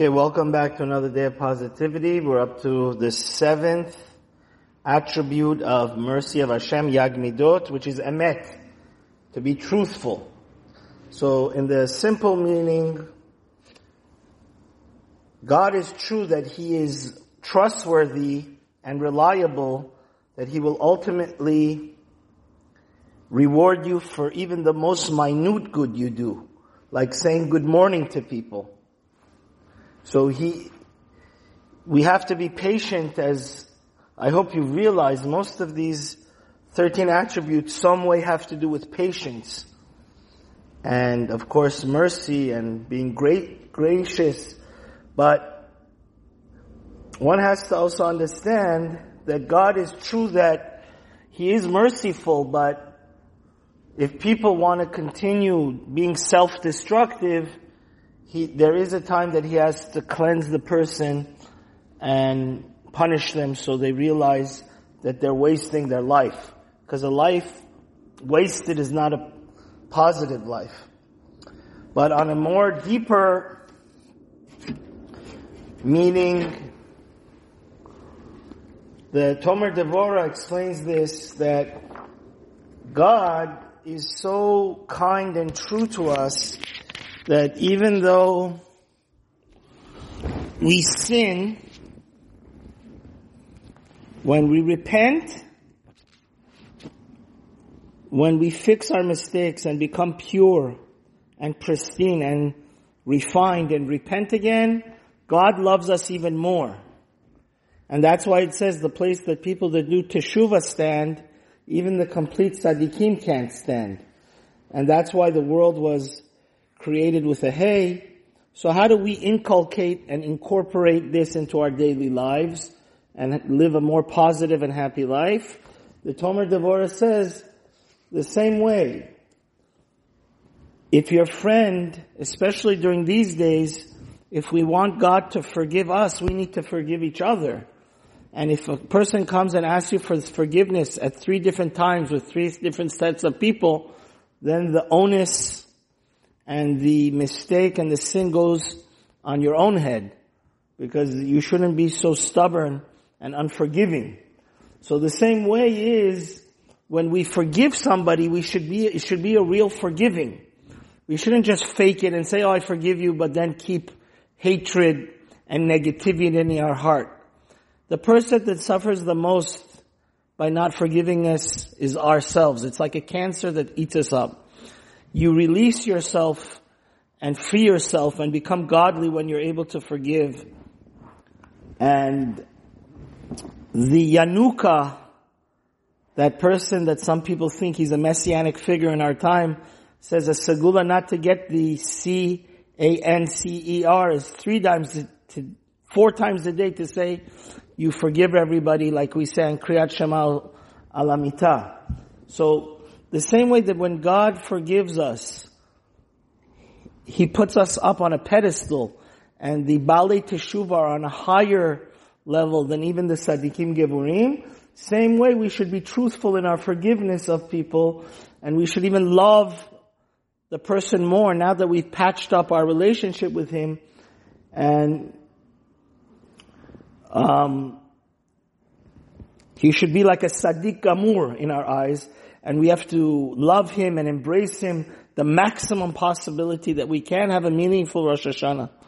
Okay, welcome back to another day of positivity. We're up to the seventh attribute of mercy of Hashem, Yagmidot, which is emet, to be truthful. So in the simple meaning, God is true that He is trustworthy and reliable, that He will ultimately reward you for even the most minute good you do, like saying good morning to people so he, we have to be patient as I hope you realize most of these 13 attributes some way have to do with patience. And of course mercy and being great, gracious. But one has to also understand that God is true that He is merciful, but if people want to continue being self-destructive, he, there is a time that he has to cleanse the person and punish them so they realize that they're wasting their life. Because a life wasted is not a positive life. But on a more deeper meaning, the Tomer Devorah explains this, that God is so kind and true to us that even though we sin, when we repent, when we fix our mistakes and become pure and pristine and refined and repent again, God loves us even more. And that's why it says the place that people that do teshuvah stand, even the complete tzaddikim can't stand. And that's why the world was created with a hay. So how do we inculcate and incorporate this into our daily lives and live a more positive and happy life? The Tomer Devorah says the same way. If your friend, especially during these days, if we want God to forgive us, we need to forgive each other. And if a person comes and asks you for forgiveness at three different times with three different sets of people, then the onus and the mistake and the sin goes on your own head because you shouldn't be so stubborn and unforgiving. So the same way is when we forgive somebody, we should be, it should be a real forgiving. We shouldn't just fake it and say, oh, I forgive you, but then keep hatred and negativity in our heart. The person that suffers the most by not forgiving us is ourselves. It's like a cancer that eats us up you release yourself and free yourself and become godly when you're able to forgive. And the Yanuka, that person that some people think he's a messianic figure in our time, says a segula not to get the C-A-N-C-E-R is three times to, to, four times a day to say you forgive everybody like we say in Kriyat Shema Alamita. So the same way that when God forgives us, He puts us up on a pedestal and the Baalei Teshuvah are on a higher level than even the Tzaddikim Gemurim. Same way we should be truthful in our forgiveness of people and we should even love the person more now that we've patched up our relationship with him and um, he should be like a Tzaddik Gamur in our eyes and we have to love him and embrace him the maximum possibility that we can have a meaningful Rosh Hashanah.